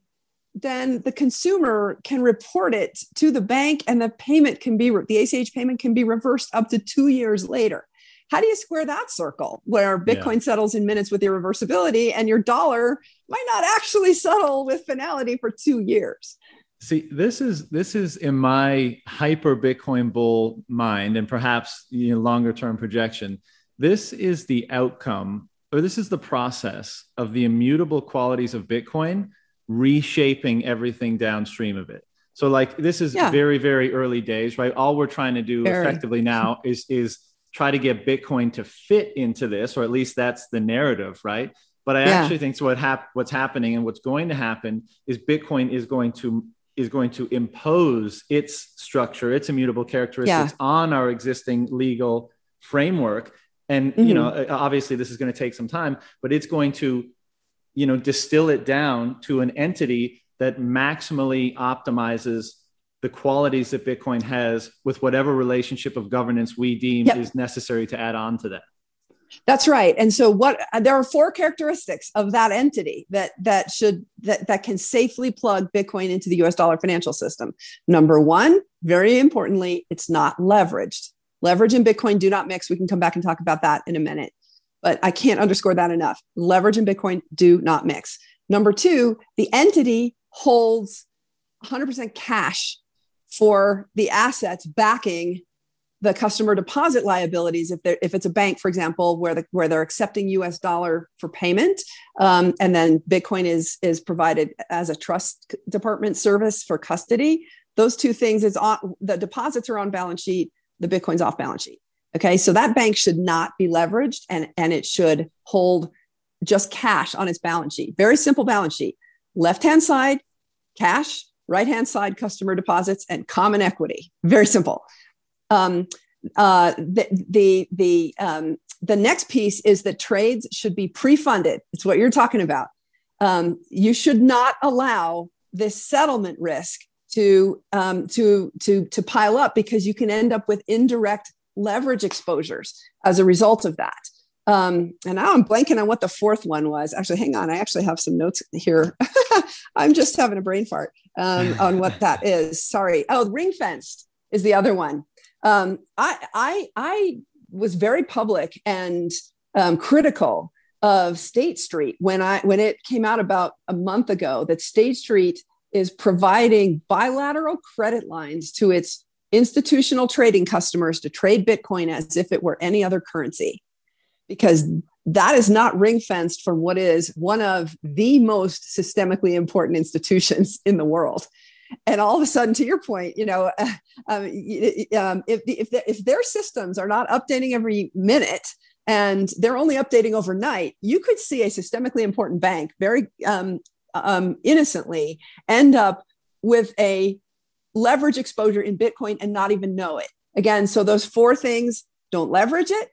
then the consumer can report it to the bank and the payment can be the ACH payment can be reversed up to 2 years later. How do you square that circle where Bitcoin yeah. settles in minutes with irreversibility and your dollar might not actually settle with finality for 2 years? See, this is this is in my hyper Bitcoin bull mind and perhaps you know, longer term projection. This is the outcome or this is the process of the immutable qualities of Bitcoin reshaping everything downstream of it. So like this is yeah. very very early days, right? All we're trying to do very. effectively now is is try to get Bitcoin to fit into this, or at least that's the narrative, right? But I yeah. actually think so what hap- what's happening and what's going to happen is Bitcoin is going to is going to impose its structure, its immutable characteristics yeah. on our existing legal framework. And mm-hmm. you know, obviously this is going to take some time, but it's going to you know distill it down to an entity that maximally optimizes the qualities that bitcoin has with whatever relationship of governance we deem yep. is necessary to add on to that that's right and so what there are four characteristics of that entity that that should that that can safely plug bitcoin into the us dollar financial system number one very importantly it's not leveraged leverage and bitcoin do not mix we can come back and talk about that in a minute but I can't underscore that enough. Leverage and Bitcoin do not mix. Number two, the entity holds 100% cash for the assets backing the customer deposit liabilities if if it's a bank for example where the where they're accepting us dollar for payment um, and then bitcoin is is provided as a trust department service for custody those two things is on the deposits are on balance sheet the bitcoin's off balance sheet Okay, so that bank should not be leveraged and, and it should hold just cash on its balance sheet. Very simple balance sheet. Left hand side, cash, right hand side, customer deposits, and common equity. Very simple. Um, uh, the the the, um, the next piece is that trades should be pre-funded. It's what you're talking about. Um, you should not allow this settlement risk to um, to to to pile up because you can end up with indirect leverage exposures as a result of that. Um, and now I'm blanking on what the fourth one was. Actually, hang on. I actually have some notes here. I'm just having a brain fart um, on what that is. Sorry. Oh, ring fenced is the other one. Um, I, I, I was very public and um, critical of State Street when I when it came out about a month ago that State Street is providing bilateral credit lines to its institutional trading customers to trade Bitcoin as if it were any other currency, because that is not ring fenced from what is one of the most systemically important institutions in the world. And all of a sudden, to your point, you know, um, um, if, if, if their systems are not updating every minute, and they're only updating overnight, you could see a systemically important bank very um, um, innocently end up with a leverage exposure in Bitcoin and not even know it. Again, so those four things don't leverage it,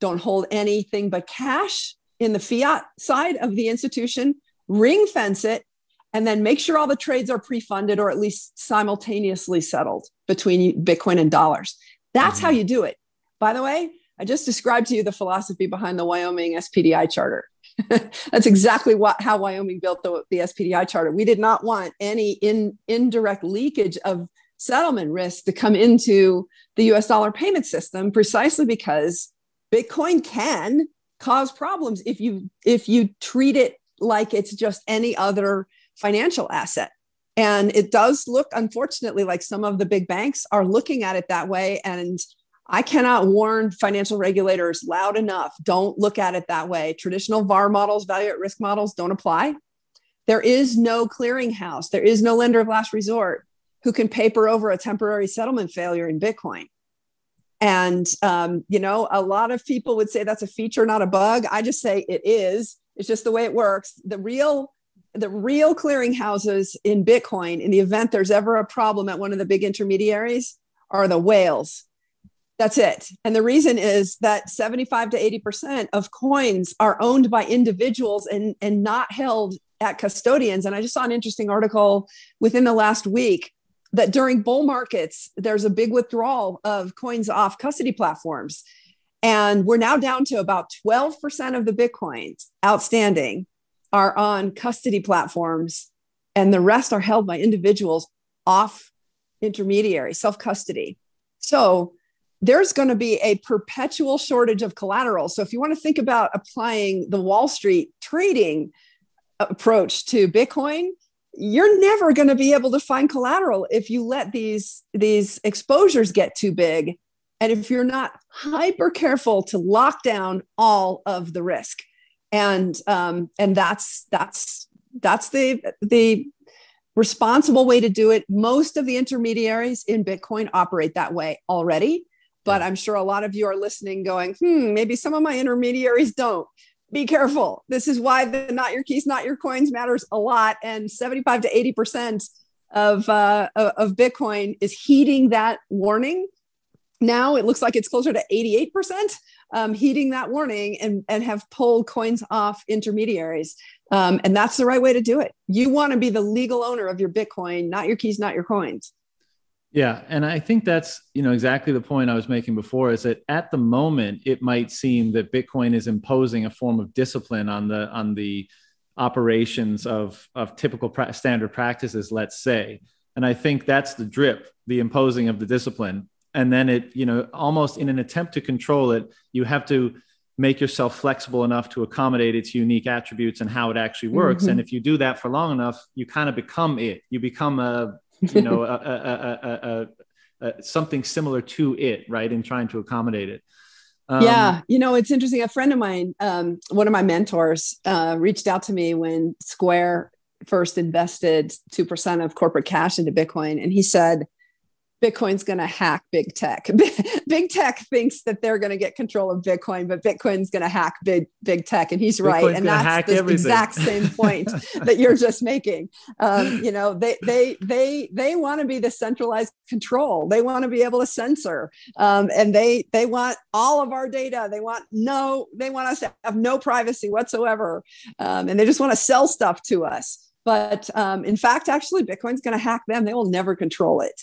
don't hold anything but cash in the fiat side of the institution, ring fence it, and then make sure all the trades are pre funded or at least simultaneously settled between Bitcoin and dollars. That's mm-hmm. how you do it. By the way, I just described to you the philosophy behind the Wyoming SPDI charter. That's exactly what how Wyoming built the, the SPDI charter. We did not want any in, indirect leakage of settlement risk to come into the US dollar payment system precisely because Bitcoin can cause problems if you if you treat it like it's just any other financial asset. And it does look, unfortunately, like some of the big banks are looking at it that way. And I cannot warn financial regulators loud enough. Don't look at it that way. Traditional VAR models, value at risk models, don't apply. There is no clearinghouse, there is no lender of last resort who can paper over a temporary settlement failure in Bitcoin. And, um, you know, a lot of people would say that's a feature, not a bug. I just say it is. It's just the way it works. The real the real clearinghouses in Bitcoin, in the event there's ever a problem at one of the big intermediaries, are the whales that's it. And the reason is that 75 to 80% of coins are owned by individuals and, and not held at custodians. And I just saw an interesting article within the last week that during bull markets, there's a big withdrawal of coins off custody platforms. And we're now down to about 12% of the Bitcoins outstanding are on custody platforms, and the rest are held by individuals off intermediary, self custody. So there's going to be a perpetual shortage of collateral. So if you want to think about applying the Wall Street trading approach to Bitcoin, you're never going to be able to find collateral if you let these these exposures get too big. And if you're not hyper careful to lock down all of the risk. And um, and that's that's that's the the responsible way to do it. Most of the intermediaries in bitcoin operate that way already but I'm sure a lot of you are listening going, hmm, maybe some of my intermediaries don't. Be careful. This is why the not your keys, not your coins matters a lot. And 75 to 80% of, uh, of Bitcoin is heeding that warning. Now it looks like it's closer to 88% um, heeding that warning and, and have pulled coins off intermediaries. Um, and that's the right way to do it. You want to be the legal owner of your Bitcoin, not your keys, not your coins. Yeah, and I think that's you know exactly the point I was making before is that at the moment it might seem that Bitcoin is imposing a form of discipline on the on the operations of of typical pra- standard practices, let's say, and I think that's the drip, the imposing of the discipline, and then it you know almost in an attempt to control it, you have to make yourself flexible enough to accommodate its unique attributes and how it actually works. Mm-hmm. And if you do that for long enough, you kind of become it. You become a you know, a, a, a, something similar to it, right? In trying to accommodate it. Um, yeah, you know, it's interesting. A friend of mine, um, one of my mentors, uh, reached out to me when Square first invested 2% of corporate cash into Bitcoin. And he said, Bitcoin's going to hack big tech. big tech thinks that they're going to get control of Bitcoin, but Bitcoin's going to hack big big tech, and he's right. and that's the everything. exact same point that you're just making. Um, you know, they they they they want to be the centralized control. They want to be able to censor, um, and they they want all of our data. They want no. They want us to have no privacy whatsoever, um, and they just want to sell stuff to us. But um, in fact, actually, Bitcoin's going to hack them. They will never control it.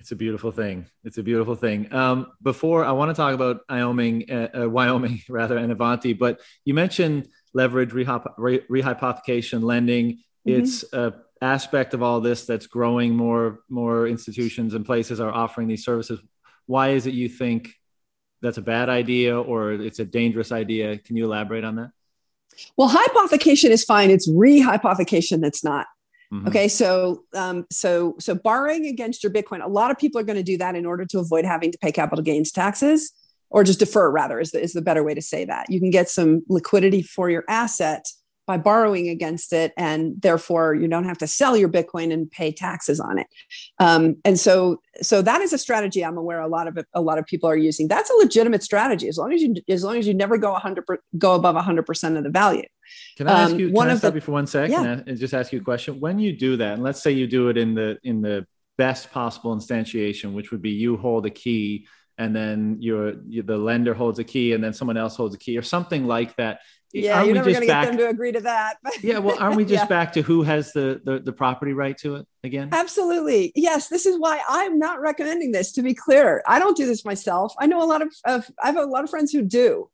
It's a beautiful thing. It's a beautiful thing. Um, before I want to talk about Wyoming, uh, uh, Wyoming rather, and Avanti, but you mentioned leverage, rehop- re- rehypothecation, lending. Mm-hmm. It's a aspect of all this that's growing. More more institutions and places are offering these services. Why is it you think that's a bad idea or it's a dangerous idea? Can you elaborate on that? Well, hypothecation is fine. It's rehypothecation that's not. Mm-hmm. Okay, so um, so so borrowing against your Bitcoin, a lot of people are going to do that in order to avoid having to pay capital gains taxes, or just defer. Rather, is the, is the better way to say that. You can get some liquidity for your asset by borrowing against it and therefore you don't have to sell your bitcoin and pay taxes on it. Um, and so so that is a strategy i'm aware a lot of a lot of people are using. That's a legitimate strategy as long as you as long as you never go 100 go above 100% of the value. Can i ask um, you um, one can I stop the, you for one second yeah. and just ask you a question? When you do that and let's say you do it in the in the best possible instantiation which would be you hold a key and then your the lender holds a key and then someone else holds a key or something like that yeah, aren't you're never going to get them to agree to that. yeah, well, aren't we just yeah. back to who has the, the the property right to it again? Absolutely. Yes, this is why I'm not recommending this. To be clear, I don't do this myself. I know a lot of, of I have a lot of friends who do,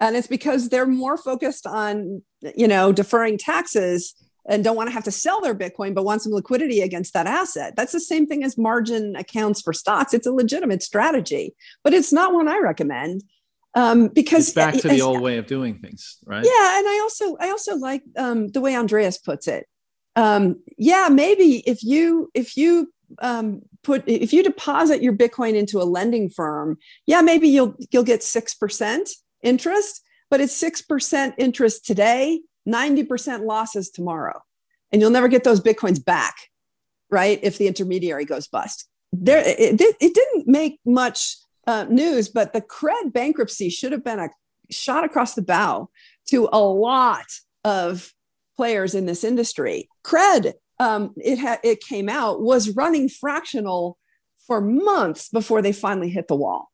and it's because they're more focused on you know deferring taxes and don't want to have to sell their Bitcoin, but want some liquidity against that asset. That's the same thing as margin accounts for stocks. It's a legitimate strategy, but it's not one I recommend um, because it's back to the old way of doing things, right? Yeah, and I also I also like um, the way Andreas puts it. Um, yeah, maybe if you if you um, put if you deposit your Bitcoin into a lending firm, yeah, maybe you'll you'll get six percent interest, but it's six percent interest today, ninety percent losses tomorrow, and you'll never get those bitcoins back, right? If the intermediary goes bust. There, it, it didn't make much uh, news, but the Cred bankruptcy should have been a shot across the bow to a lot of players in this industry. Cred, um, it ha- it came out was running fractional for months before they finally hit the wall,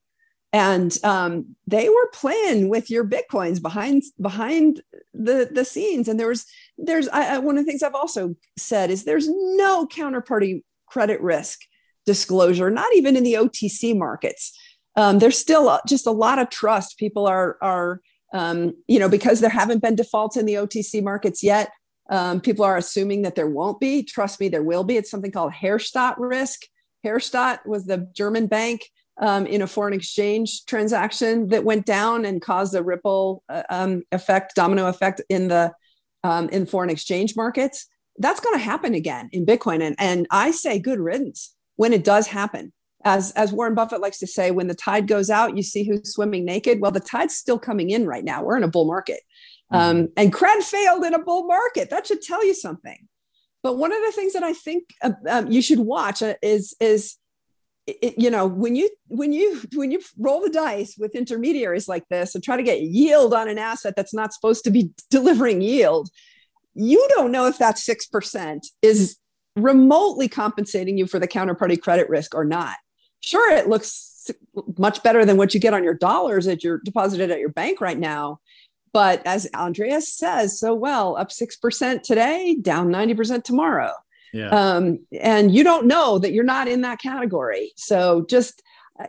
and um, they were playing with your bitcoins behind behind the the scenes. And there was there's I, one of the things I've also said is there's no counterparty credit risk disclosure, not even in the OTC markets um, there's still just a lot of trust. People are are um, you know because there haven't been defaults in the OTC markets yet. Um, people are assuming that there won't be. Trust me, there will be. It's something called Herstatt risk. Herstatt was the German bank um, in a foreign exchange transaction that went down and caused a ripple uh, um, effect, domino effect in the um, in foreign exchange markets. That's going to happen again in Bitcoin, and and I say good riddance when it does happen as as Warren Buffett likes to say, when the tide goes out, you see who's swimming naked. Well, the tide's still coming in right now. We're in a bull market, mm-hmm. um, and Cred failed in a bull market. That should tell you something. But one of the things that I think uh, um, you should watch uh, is is it, you know when you when you when you roll the dice with intermediaries like this and try to get yield on an asset that's not supposed to be delivering yield, you don't know if that six percent is remotely compensating you for the counterparty credit risk or not sure it looks much better than what you get on your dollars that you're deposited at your bank right now. But as andreas says so well up 6% today down 90% tomorrow. Yeah. Um, and you don't know that you're not in that category. So just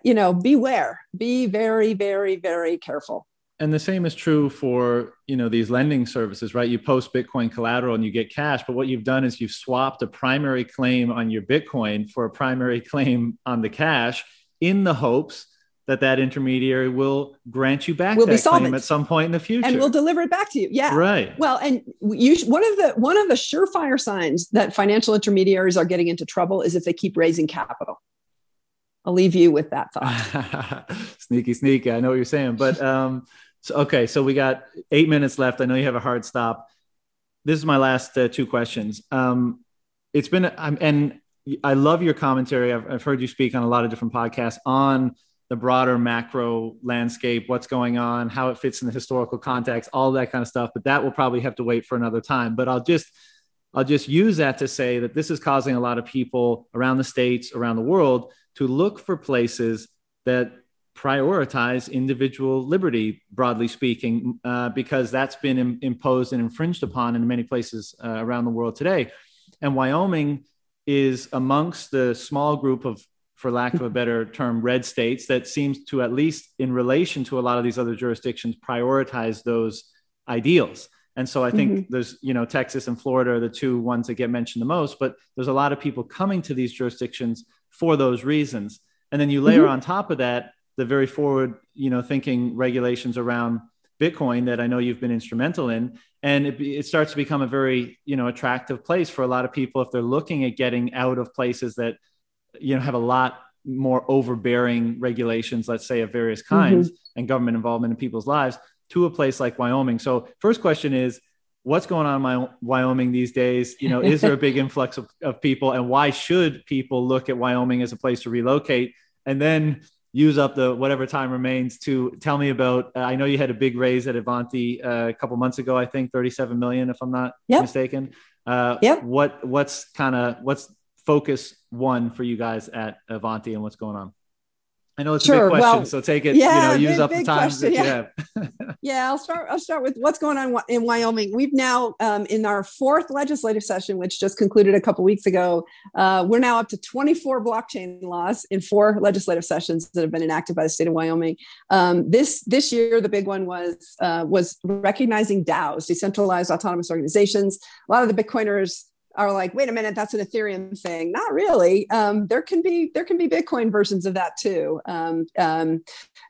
you know beware be very very very careful and the same is true for you know these lending services right? You post bitcoin collateral and you get cash but what you've done is you've swapped a primary claim on your bitcoin for a primary claim on the cash in the hopes that that intermediary will grant you back will that claim at some point in the future. and we'll deliver it back to you. Yeah. Right. Well and you one of the one of the surefire signs that financial intermediaries are getting into trouble is if they keep raising capital. I'll leave you with that thought. sneaky, sneaky. I know what you're saying, but um, so, okay, so we got eight minutes left. I know you have a hard stop. This is my last uh, two questions. Um, it's been, um, and I love your commentary. I've, I've heard you speak on a lot of different podcasts on the broader macro landscape, what's going on, how it fits in the historical context, all that kind of stuff. But that will probably have to wait for another time. But I'll just, I'll just use that to say that this is causing a lot of people around the states, around the world, to look for places that prioritize individual liberty, broadly speaking, uh, because that's been Im- imposed and infringed upon in many places uh, around the world today. And Wyoming is amongst the small group of for lack of a better term, red states that seems to, at least in relation to a lot of these other jurisdictions, prioritize those ideals. And so I think mm-hmm. there's, you know, Texas and Florida are the two ones that get mentioned the most, but there's a lot of people coming to these jurisdictions for those reasons. And then you layer mm-hmm. on top of that the very forward, you know, thinking regulations around Bitcoin that I know you've been instrumental in. And it, it starts to become a very, you know, attractive place for a lot of people if they're looking at getting out of places that, you know, have a lot more overbearing regulations, let's say of various kinds mm-hmm. and government involvement in people's lives to a place like Wyoming. So first question is, what's going on in my Wyoming these days? You know, is there a big influx of, of people and why should people look at Wyoming as a place to relocate? And then use up the whatever time remains to tell me about. Uh, I know you had a big raise at Avanti uh, a couple months ago. I think 37 million, if I'm not yep. mistaken. Uh, yep. What what's kind of what's focus one for you guys at Avanti and what's going on? I know it's sure. a big question, well, so take it. Yeah, you know, use big, up the time question, that yeah. you have. yeah, I'll start. I'll start with what's going on in Wyoming. We've now, um, in our fourth legislative session, which just concluded a couple weeks ago, uh, we're now up to 24 blockchain laws in four legislative sessions that have been enacted by the state of Wyoming. Um, this this year, the big one was uh, was recognizing DAOs, decentralized autonomous organizations. A lot of the Bitcoiners are like, wait a minute, that's an Ethereum thing. Not really. Um, there can be there can be Bitcoin versions of that too. Um, um,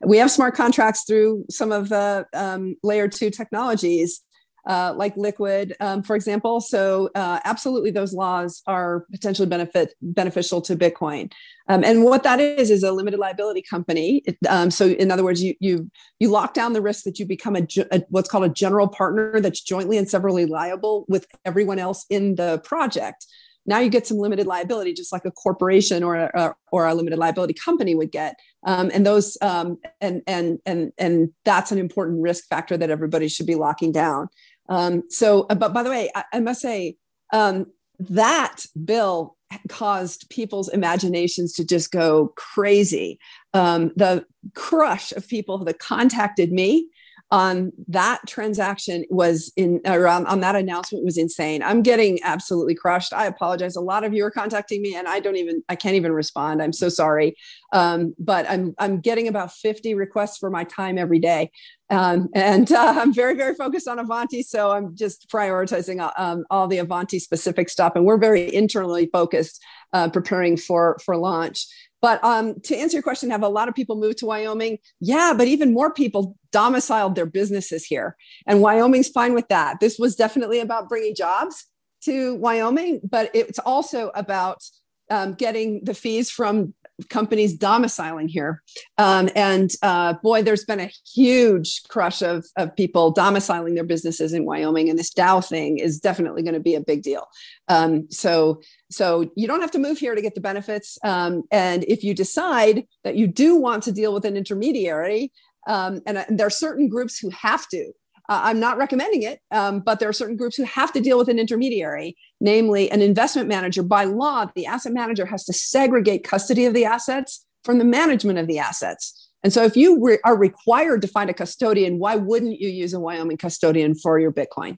we have smart contracts through some of the um, layer two technologies uh, like liquid, um, for example. So uh, absolutely, those laws are potentially benefit beneficial to Bitcoin. Um, and what that is is a limited liability company. It, um, so in other words, you you you lock down the risk that you become a, a, what's called a general partner that's jointly and severally liable with everyone else in the project. Now you get some limited liability, just like a corporation or a, or a limited liability company would get. Um, and those um, and and and and that's an important risk factor that everybody should be locking down. Um, so, uh, but by the way, I, I must say um, that bill caused people's imaginations to just go crazy. Um, the crush of people that contacted me on that transaction was in or on that announcement was insane. I'm getting absolutely crushed. I apologize. A lot of you are contacting me, and I don't even I can't even respond. I'm so sorry. Um, but I'm I'm getting about 50 requests for my time every day, um, and uh, I'm very very focused on Avanti. So I'm just prioritizing uh, um, all the Avanti specific stuff, and we're very internally focused, uh, preparing for for launch. But um, to answer your question, have a lot of people moved to Wyoming? Yeah, but even more people domiciled their businesses here. And Wyoming's fine with that. This was definitely about bringing jobs to Wyoming, but it's also about um, getting the fees from companies domiciling here. Um, and uh, boy, there's been a huge crush of, of people domiciling their businesses in Wyoming. And this DAO thing is definitely going to be a big deal. Um, so, so you don't have to move here to get the benefits. Um, and if you decide that you do want to deal with an intermediary, um, and, and there are certain groups who have to, uh, I'm not recommending it, um, but there are certain groups who have to deal with an intermediary, namely an investment manager. By law, the asset manager has to segregate custody of the assets from the management of the assets. And so, if you re- are required to find a custodian, why wouldn't you use a Wyoming custodian for your Bitcoin?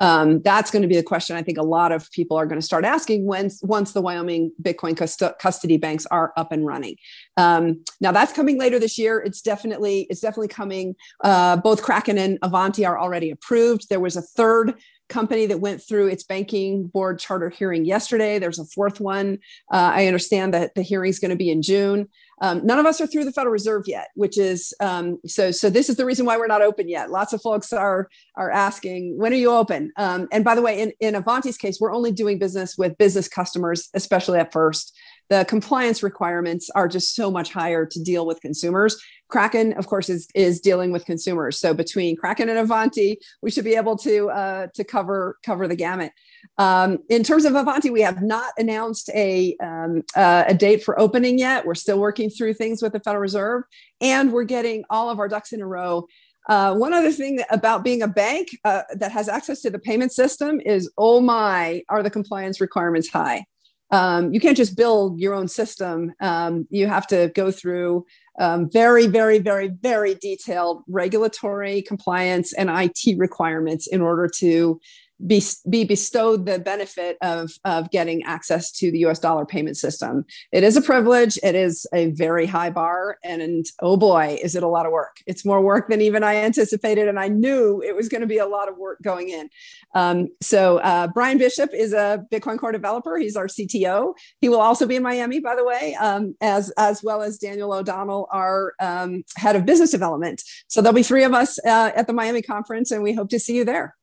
Um, that's going to be the question I think a lot of people are going to start asking once once the Wyoming Bitcoin cust- custody banks are up and running. Um, now that's coming later this year. It's definitely it's definitely coming. Uh, both Kraken and Avanti are already approved. There was a third company that went through its banking board charter hearing yesterday. There's a fourth one. Uh, I understand that the hearing is going to be in June. Um, none of us are through the Federal Reserve yet, which is um, so. So this is the reason why we're not open yet. Lots of folks are are asking, when are you open? Um, and by the way, in in Avanti's case, we're only doing business with business customers, especially at first. The compliance requirements are just so much higher to deal with consumers. Kraken, of course, is is dealing with consumers. So between Kraken and Avanti, we should be able to uh, to cover cover the gamut. Um, in terms of Avanti, we have not announced a, um, uh, a date for opening yet. We're still working through things with the Federal Reserve, and we're getting all of our ducks in a row. Uh, one other thing about being a bank uh, that has access to the payment system is oh my, are the compliance requirements high? Um, you can't just build your own system. Um, you have to go through um, very, very, very, very detailed regulatory compliance and IT requirements in order to be, be bestowed the benefit of, of getting access to the US dollar payment system. It is a privilege. It is a very high bar. And, and oh boy, is it a lot of work. It's more work than even I anticipated. And I knew it was going to be a lot of work going in. Um, so uh, Bryan Bishop is a Bitcoin Core developer. He's our CTO. He will also be in Miami, by the way, um, as, as well as Daniel O'Donnell, our um, head of business development. So there'll be three of us uh, at the Miami conference, and we hope to see you there.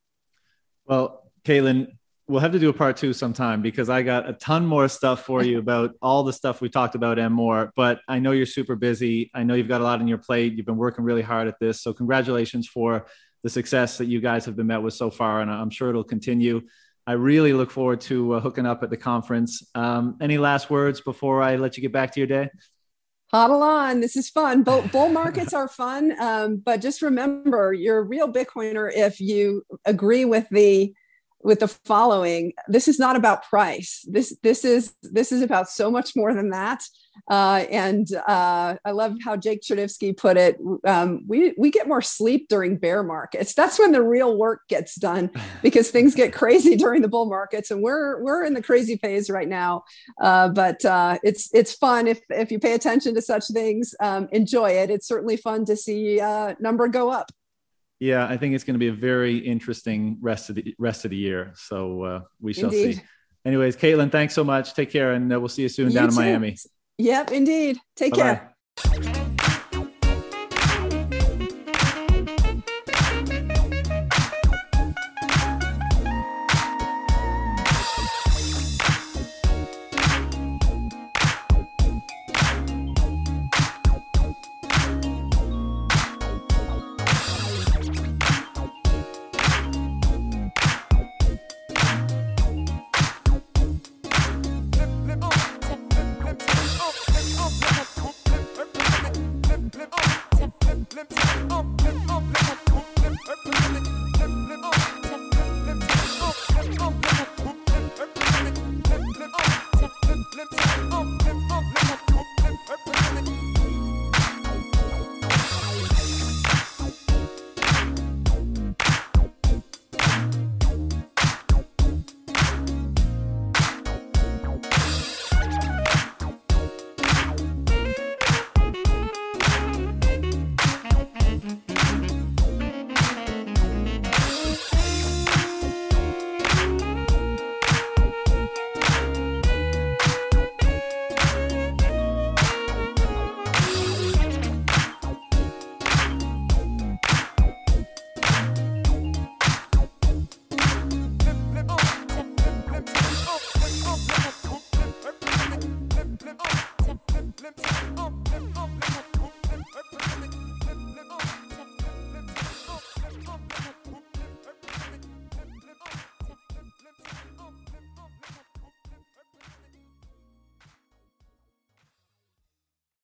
Well, Caitlin, we'll have to do a part two sometime because I got a ton more stuff for you about all the stuff we talked about and more. But I know you're super busy. I know you've got a lot on your plate. You've been working really hard at this. So, congratulations for the success that you guys have been met with so far. And I'm sure it'll continue. I really look forward to uh, hooking up at the conference. Um, any last words before I let you get back to your day? Hodl on. This is fun. Bull, bull markets are fun. Um, but just remember, you're a real Bitcoiner if you agree with the with the following this is not about price this this is this is about so much more than that uh, and uh, I love how Jake Chervinsky put it. Um, we we get more sleep during bear markets. That's when the real work gets done because things get crazy during the bull markets, and we're we're in the crazy phase right now. Uh, but uh, it's it's fun if if you pay attention to such things. Um, enjoy it. It's certainly fun to see uh, number go up. Yeah, I think it's going to be a very interesting rest of the rest of the year. So uh, we shall Indeed. see. Anyways, Caitlin, thanks so much. Take care, and uh, we'll see you soon you down too. in Miami. Yep, indeed. Take Bye-bye. care.